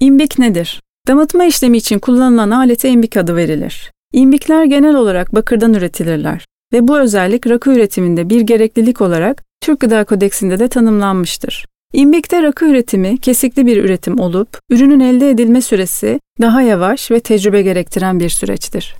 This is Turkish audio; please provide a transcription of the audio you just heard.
İmbik nedir? Damıtma işlemi için kullanılan alete imbik adı verilir. İmbikler genel olarak bakırdan üretilirler ve bu özellik rakı üretiminde bir gereklilik olarak Türk Gıda Kodeksinde de tanımlanmıştır. İmbikte rakı üretimi kesikli bir üretim olup, ürünün elde edilme süresi daha yavaş ve tecrübe gerektiren bir süreçtir.